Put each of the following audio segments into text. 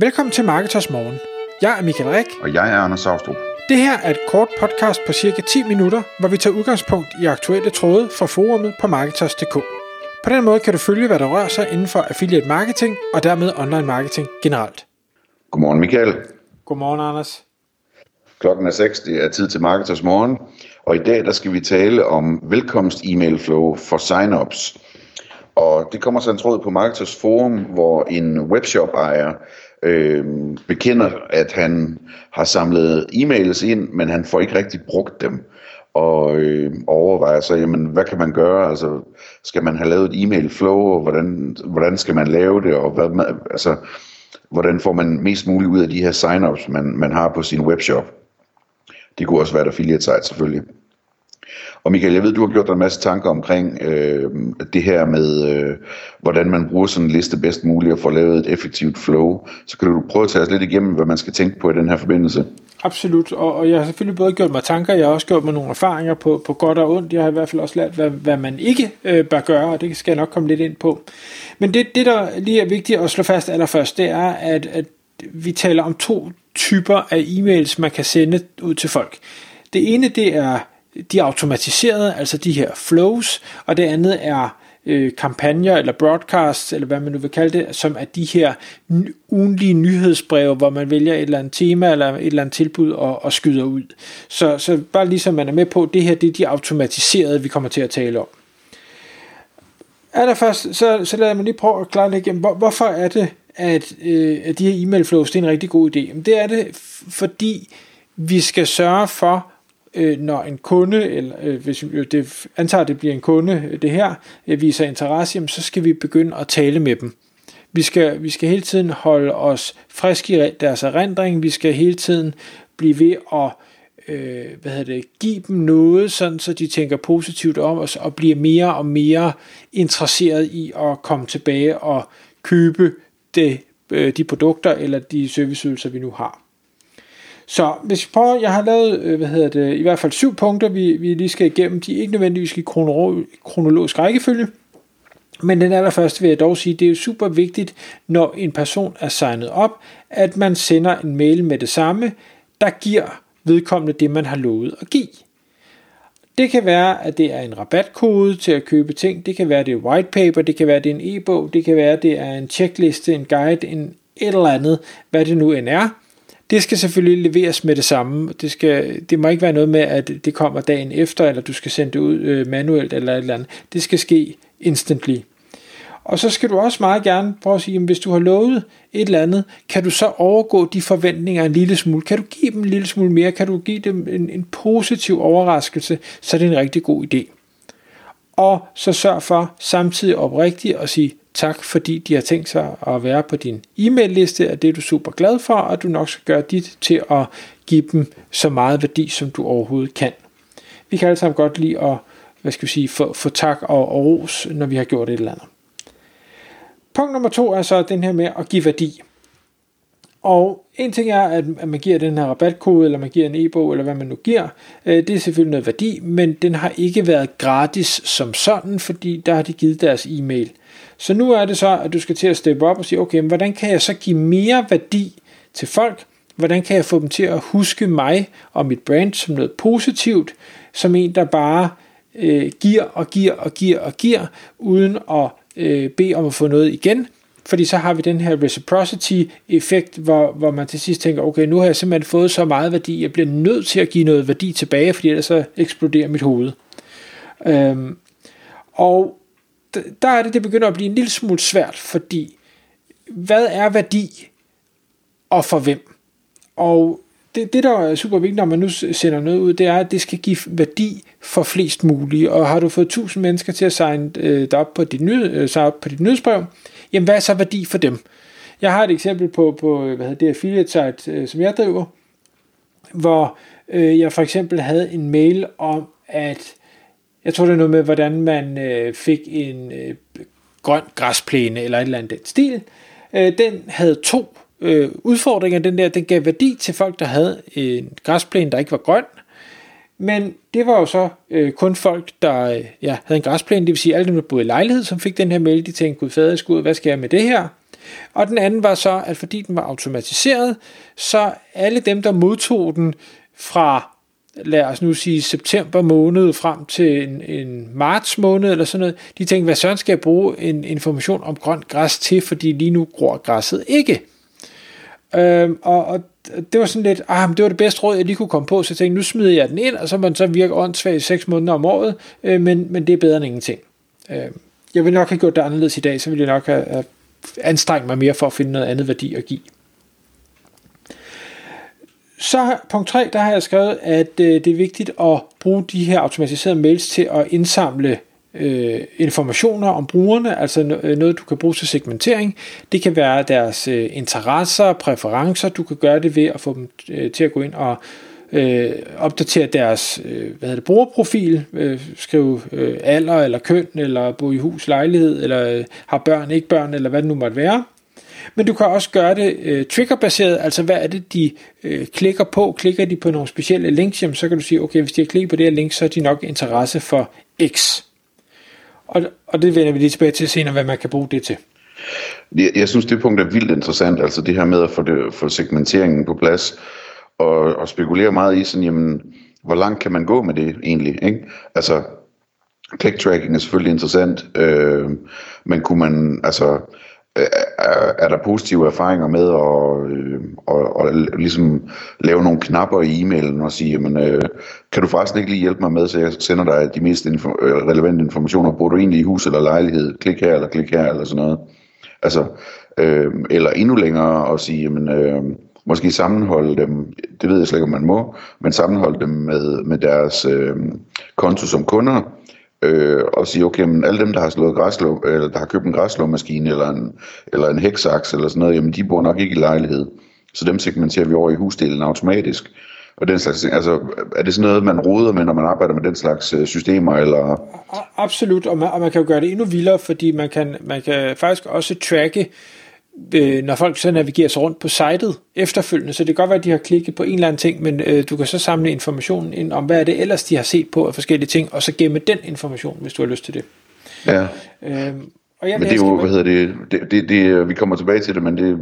Velkommen til Marketers Morgen. Jeg er Michael Rik. Og jeg er Anders Saustrup. Det her er et kort podcast på cirka 10 minutter, hvor vi tager udgangspunkt i aktuelle tråde fra forumet på Marketers.dk. På den måde kan du følge, hvad der rører sig inden for affiliate marketing og dermed online marketing generelt. Godmorgen Michael. Godmorgen Anders. Klokken er 6, det er tid til Marketers Morgen, og i dag der skal vi tale om velkomst e-mail flow for sign-ups. Og det kommer så en tråd på Marketers Forum, hvor en webshop ejer øh, bekender, at han har samlet e-mails ind, men han får ikke rigtig brugt dem. Og øh, overvejer så, jamen, hvad kan man gøre? Altså, skal man have lavet et e-mail flow, og hvordan, hvordan skal man lave det? Og hvad, altså, hvordan får man mest muligt ud af de her sign-ups, man, man har på sin webshop? Det kunne også være et affiliate site selvfølgelig. Og Michael, jeg ved, du har gjort dig en masse tanker omkring øh, det her med, øh, hvordan man bruger sådan en liste bedst muligt og får lavet et effektivt flow. Så kan du prøve at tage os lidt igennem, hvad man skal tænke på i den her forbindelse. Absolut, og, og jeg har selvfølgelig både gjort mig tanker, jeg har også gjort mig nogle erfaringer på, på godt og ondt. Jeg har i hvert fald også lært, hvad, hvad man ikke øh, bør gøre, og det skal jeg nok komme lidt ind på. Men det, det, der lige er vigtigt at slå fast allerførst, det er, at, at vi taler om to typer af e-mails, man kan sende ud til folk. Det ene, det er de automatiserede, altså de her flows, og det andet er øh, kampagner eller broadcasts, eller hvad man nu vil kalde det, som er de her ugenlige nyhedsbreve, hvor man vælger et eller andet tema eller et eller andet tilbud og, og skyder ud. Så, så bare ligesom man er med på, det her det er de automatiserede, vi kommer til at tale om. Allerførst, så, så lad mig lige prøve at klarlægge. Hvor, hvorfor er det, at, øh, at de her e-mail flows det er en rigtig god idé? Jamen, det er det, fordi vi skal sørge for øh, når en kunde, eller øh, hvis vi det, antager, at det bliver en kunde, øh, det her, øh, viser interesse, jamen, så skal vi begynde at tale med dem. Vi skal, vi skal hele tiden holde os friske i deres erindring, vi skal hele tiden blive ved at øh, hvad hedder det, give dem noget, sådan så de tænker positivt om os, og bliver mere og mere interesseret i at komme tilbage og købe det, øh, de produkter eller de serviceydelser, vi nu har. Så hvis vi prøver, jeg har lavet, øh, hvad hedder det, i hvert fald syv punkter, vi, vi lige skal igennem. De er ikke nødvendigvis i kronologisk rækkefølge, men den allerførste vil jeg dog sige, det er super vigtigt, når en person er signet op, at man sender en mail med det samme, der giver vedkommende det, man har lovet at give. Det kan være, at det er en rabatkode til at købe ting, det kan være, at det er white paper, det kan være, at det er en e-bog, det kan være, at det er en checkliste, en guide, en et eller andet, hvad det nu end er. Det skal selvfølgelig leveres med det samme. Det, skal, det må ikke være noget med, at det kommer dagen efter, eller du skal sende det ud øh, manuelt eller et eller andet. Det skal ske instantly. Og så skal du også meget gerne prøve at sige, hvis du har lovet et eller andet, kan du så overgå de forventninger en lille smule? Kan du give dem en lille smule mere? Kan du give dem en, en positiv overraskelse? Så er det en rigtig god idé. Og så sørg for samtidig oprigtigt at sige, tak, fordi de har tænkt sig at være på din e-mail-liste, og det er du super glad for, og du nok skal gøre dit til at give dem så meget værdi, som du overhovedet kan. Vi kan alle sammen godt lide at hvad skal vi sige, få, få tak og, og ros, når vi har gjort et eller andet. Punkt nummer to er så den her med at give værdi. Og en ting er, at man giver den her rabatkode, eller man giver en e-bog, eller hvad man nu giver. Øh, det er selvfølgelig noget værdi, men den har ikke været gratis som sådan, fordi der har de givet deres e-mail. Så nu er det så, at du skal til at steppe op og sige, okay, men hvordan kan jeg så give mere værdi til folk? Hvordan kan jeg få dem til at huske mig og mit brand som noget positivt, som en, der bare øh, giver og giver og giver og giver, uden at øh, bede om at få noget igen, fordi så har vi den her reciprocity-effekt, hvor, hvor man til sidst tænker, okay, nu har jeg simpelthen fået så meget værdi, jeg bliver nødt til at give noget værdi tilbage, fordi ellers så eksploderer mit hoved. Øhm, og der er det, det begynder at blive en lille smule svært, fordi hvad er værdi, og for hvem? Og det, det, der er super vigtigt, når man nu sender noget ud, det er, at det skal give værdi for flest mulige. Og har du fået 1000 mennesker til at signe øh, dig op på dit, ny, øh, op på dit nyhedsbrev, jamen hvad er så værdi for dem? Jeg har et eksempel på, på øh, hvad hedder det affiliate site, øh, som jeg driver, hvor øh, jeg for eksempel havde en mail om, at jeg tror det er noget med, hvordan man øh, fik en øh, grøn græsplæne eller et eller andet den stil. Øh, den havde to øh, udfordringer. Den der, den gav værdi til folk, der havde en græsplæne, der ikke var grøn. Men det var jo så øh, kun folk, der øh, ja, havde en græsplæne, det vil sige alle dem, der boede i lejlighed, som fik den her mail. De tænkte, gud fader, skud, hvad skal jeg med det her? Og den anden var så, at fordi den var automatiseret, så alle dem, der modtog den fra lad os nu sige september måned frem til en, en marts måned eller sådan noget, de tænkte, hvad sådan skal jeg bruge en information om grønt græs til, fordi lige nu gror græsset ikke. Øhm, og, og det var sådan lidt, ah, men det var det bedste råd, jeg lige kunne komme på, så jeg tænkte, nu smider jeg den ind, og så man så virke åndssvagt i 6 måneder om året, øh, men, men det er bedre end ingenting. Øh, jeg vil nok have gjort det anderledes i dag, så ville jeg nok have, have anstrengt mig mere for at finde noget andet værdi at give. Så punkt 3, der har jeg skrevet, at øh, det er vigtigt at bruge de her automatiserede mails til at indsamle øh, informationer om brugerne, altså øh, noget, du kan bruge til segmentering. Det kan være deres øh, interesser, præferencer. Du kan gøre det ved at få dem øh, til at gå ind og øh, opdatere deres øh, hvad hedder det, brugerprofil, øh, skrive øh, alder eller køn, eller bo i hus, lejlighed, eller øh, har børn, ikke børn, eller hvad det nu måtte være. Men du kan også gøre det øh, triggerbaseret, altså hvad er det, de øh, klikker på? Klikker de på nogle specielle links, jamen, så kan du sige, okay, hvis de har klikket på det her link, så er de nok interesse for X. Og, og det vender vi lige tilbage til senere, hvad man kan bruge det til. Jeg, jeg synes, det punkt er vildt interessant, altså det her med at få, det, få segmenteringen på plads, og, og spekulere meget i sådan, jamen, hvor langt kan man gå med det egentlig? Ikke? Altså, click tracking er selvfølgelig interessant, øh, men kunne man, altså, Øh, er, er der positive erfaringer med at, øh, og, og ligesom lave nogle knapper i e-mailen og sige, jamen, øh, kan du forresten ikke lige hjælpe mig med, så jeg sender dig de mest info- øh, relevante informationer. Bor du egentlig i hus eller lejlighed? Klik her eller klik her eller sådan noget. Altså, øh, eller endnu længere og sige, jamen, øh, måske sammenholde dem, det ved jeg slet ikke, om man må, men sammenholde dem med, med deres øh, konto som kunder, øh, og sige, okay, men alle dem, der har slået græslå, eller der har købt en græslåmaskine, eller en, eller en heksaks, eller sådan noget, jamen de bor nok ikke i lejlighed. Så dem segmenterer vi over i husdelen automatisk. Og den slags ting. Altså, er det sådan noget, man roder med, når man arbejder med den slags øh, systemer? Eller? Absolut, og man, og man kan jo gøre det endnu vildere, fordi man kan, man kan faktisk også tracke øh, når folk så navigerer sig rundt på sitet efterfølgende, så det kan godt være, at de har klikket på en eller anden ting, men øh, du kan så samle informationen ind om, hvad er det ellers, de har set på af forskellige ting, og så gemme den information, hvis du har lyst til det. Ja. Øhm, og jeg, men det er jo, hvad hedder det, det, det, det, vi kommer tilbage til det, men det,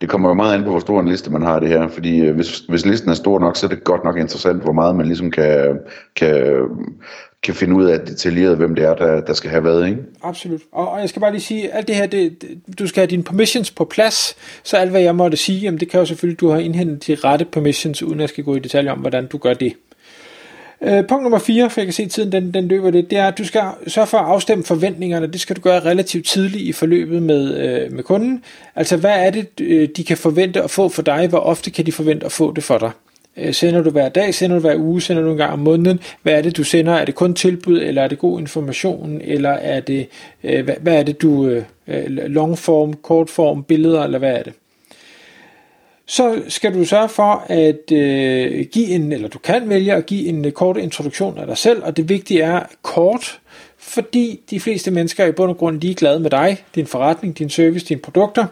det kommer jo meget an på, hvor stor en liste man har det her, fordi øh, hvis, hvis listen er stor nok, så er det godt nok interessant, hvor meget man ligesom kan, kan kan finde ud af detaljeret, hvem det er, der, der skal have hvad, ikke? Absolut. Og, og jeg skal bare lige sige, alt det her, det, det, du skal have dine permissions på plads, så alt hvad jeg måtte sige, jamen det kan jo selvfølgelig, du har indhentet de rette permissions, uden at jeg skal gå i detaljer om, hvordan du gør det. Øh, punkt nummer 4, for jeg kan se tiden, den, den løber det, det er, at du skal sørge for at afstemme forventningerne. Det skal du gøre relativt tidligt i forløbet med, øh, med kunden. Altså, hvad er det, øh, de kan forvente at få for dig? Hvor ofte kan de forvente at få det for dig? Øh, sender du hver dag, sender du hver uge, sender du en gang om måneden? Hvad er det, du sender? Er det kun tilbud, eller er det god information, eller er det, øh, hvad, hvad er det, du, øh, øh longform, kortform, billeder, eller hvad er det? Så skal du sørge for at øh, give en, eller du kan vælge at give en øh, kort introduktion af dig selv, og det vigtige er kort, fordi de fleste mennesker er i bund og grund ligeglade med dig, din forretning, din service, dine produkter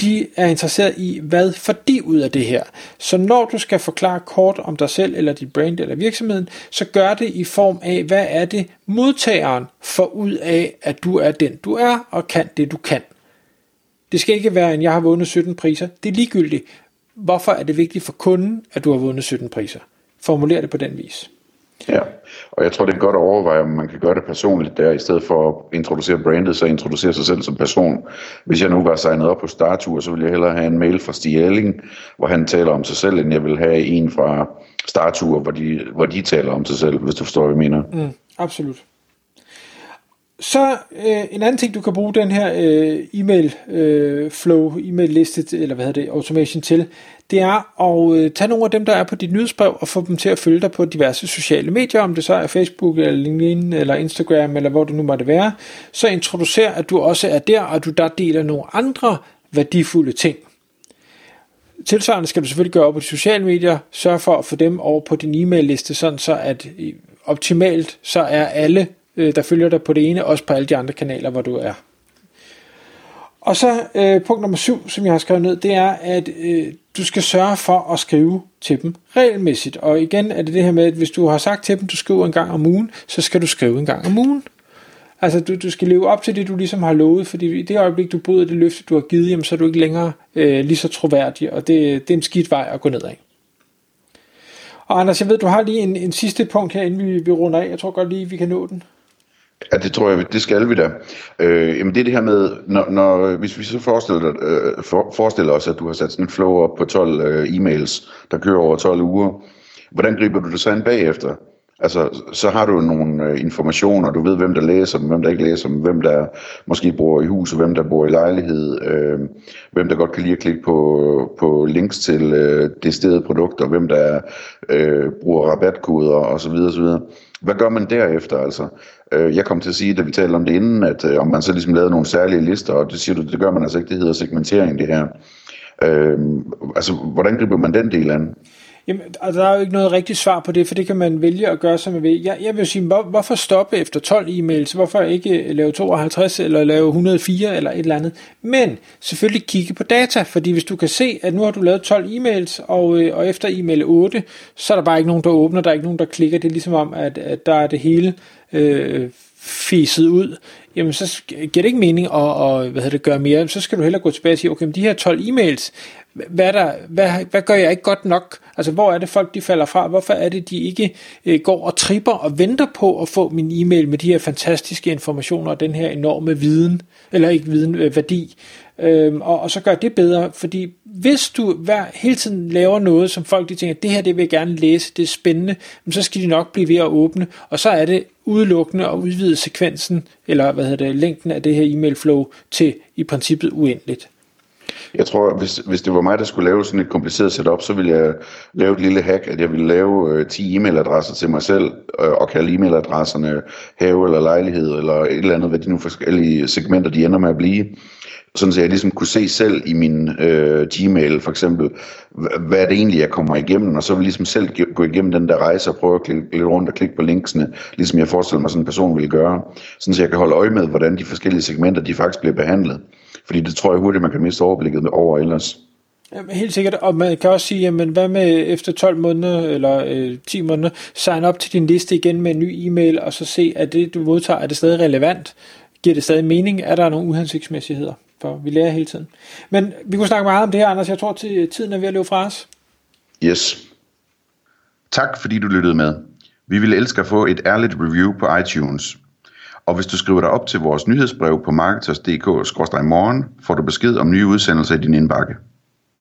de er interesseret i, hvad får de ud af det her. Så når du skal forklare kort om dig selv, eller dit brand, eller virksomheden, så gør det i form af, hvad er det modtageren får ud af, at du er den du er, og kan det du kan. Det skal ikke være en, jeg har vundet 17 priser. Det er ligegyldigt. Hvorfor er det vigtigt for kunden, at du har vundet 17 priser? Formuler det på den vis. Ja, og jeg tror, det er godt at overveje, om man kan gøre det personligt der, i stedet for at introducere brandet, så introducere sig selv som person. Hvis jeg nu var signet op på Startur, så ville jeg hellere have en mail fra Stig Erling, hvor han taler om sig selv, end jeg vil have en fra Startur, hvor de, hvor de taler om sig selv, hvis du forstår, hvad jeg mener. Mm, absolut. Så øh, en anden ting, du kan bruge den her øh, e-mail øh, flow, e-mail liste, eller hvad hedder det, automation til, det er at øh, tage nogle af dem, der er på dit nyhedsbrev, og få dem til at følge dig på diverse sociale medier, om det så er Facebook, eller LinkedIn, eller Instagram, eller hvor det nu måtte være. Så introducer, at du også er der, og du der deler nogle andre værdifulde ting. Tilsvarende skal du selvfølgelig gøre op på de sociale medier, sørg for at få dem over på din e-mail liste, sådan så at øh, optimalt så er alle øh, der følger dig på det ene, også på alle de andre kanaler, hvor du er. Og så øh, punkt nummer syv, som jeg har skrevet ned, det er, at øh, du skal sørge for at skrive til dem regelmæssigt. Og igen er det det her med, at hvis du har sagt til dem, du skriver en gang om ugen, så skal du skrive en gang om ugen. Altså, du, du skal leve op til det, du ligesom har lovet, fordi i det øjeblik, du bryder det løfte, du har givet, jamen, så er du ikke længere øh, lige så troværdig, og det, det er en skidt vej at gå ned ad. Og Anders, jeg ved, du har lige en, en sidste punkt her, inden vi, vi runder af. Jeg tror godt lige, vi kan nå den. Ja, det tror jeg, det skal vi da. Øh, jamen det er det her med, når, når, hvis vi så forestiller, øh, for, forestiller os, at du har sat sådan en flow op på 12 øh, e-mails, der kører over 12 uger, hvordan griber du det så ind bagefter? Altså, så har du nogle øh, informationer, du ved, hvem der læser dem, hvem der ikke læser dem, hvem der måske bor i hus, og hvem der bor i lejlighed, øh, hvem der godt kan lide at klikke på, på links til øh, det stedet produkter, hvem der øh, bruger rabatkoder osv. osv. Hvad gør man derefter altså? Øh, jeg kom til at sige, da vi talte om det inden, at øh, om man så ligesom lavede nogle særlige lister, og det siger du, det gør man altså ikke, det hedder segmentering det her. Øh, altså, hvordan griber man den del an? Jamen, altså, der er jo ikke noget rigtigt svar på det, for det kan man vælge at gøre, som man vil. Jeg, jeg vil sige, hvor, hvorfor stoppe efter 12 e-mails? Hvorfor ikke øh, lave 52 eller lave 104 eller et eller andet? Men selvfølgelig kigge på data, fordi hvis du kan se, at nu har du lavet 12 e-mails, og, øh, og efter e-mail 8, så er der bare ikke nogen, der åbner, der er ikke nogen, der klikker. Det er ligesom om, at, at der er det hele øh, fiset ud, jamen så giver det ikke mening at, at hvad hedder det, gøre mere. Så skal du hellere gå tilbage og sige, okay, men de her 12 e-mails, hvad, der, hvad, hvad gør jeg ikke godt nok? Altså, hvor er det folk, de falder fra? Hvorfor er det, de ikke øh, går og tripper og venter på at få min e-mail med de her fantastiske informationer og den her enorme viden, eller ikke viden, øh, værdi? Øhm, og, og så gør det bedre, fordi hvis du hver, hele tiden laver noget, som folk de tænker, det her det vil jeg gerne læse, det er spændende, så skal de nok blive ved at åbne, og så er det udelukkende at udvide sekvensen, eller hvad hedder det, længden af det her e-mail flow til i princippet uendeligt. Jeg tror, hvis, hvis det var mig, der skulle lave sådan et kompliceret setup, så ville jeg lave et lille hack, at jeg ville lave øh, 10 e-mailadresser til mig selv, øh, og kalde e-mailadresserne have eller lejlighed, eller et eller andet, hvad de nu forskellige segmenter, de ender med at blive. Sådan så jeg ligesom kunne se selv i min øh, Gmail for eksempel, hvad er det egentlig, jeg kommer igennem, og så vil ligesom selv gå igennem den der rejse og prøve at klikke lidt rundt og klikke på linksene, ligesom jeg forestiller mig, sådan en person ville gøre, sådan så jeg kan holde øje med, hvordan de forskellige segmenter, de faktisk bliver behandlet. Fordi det tror jeg hurtigt, man kan miste overblikket over ellers. Jamen, helt sikkert, og man kan også sige, jamen hvad med efter 12 måneder eller øh, 10 måneder, sign op til din liste igen med en ny e-mail, og så se, at det du modtager, er det stadig relevant? Giver det stadig mening? Er der nogle uhensigtsmæssigheder? For vi lærer hele tiden. Men vi kunne snakke meget om det her, Anders. Jeg tror, til tiden er ved at løbe fra os. Yes. Tak fordi du lyttede med. Vi vil elske at få et ærligt review på iTunes. Og hvis du skriver dig op til vores nyhedsbrev på marketers.dk-morgen, får du besked om nye udsendelser i din indbakke.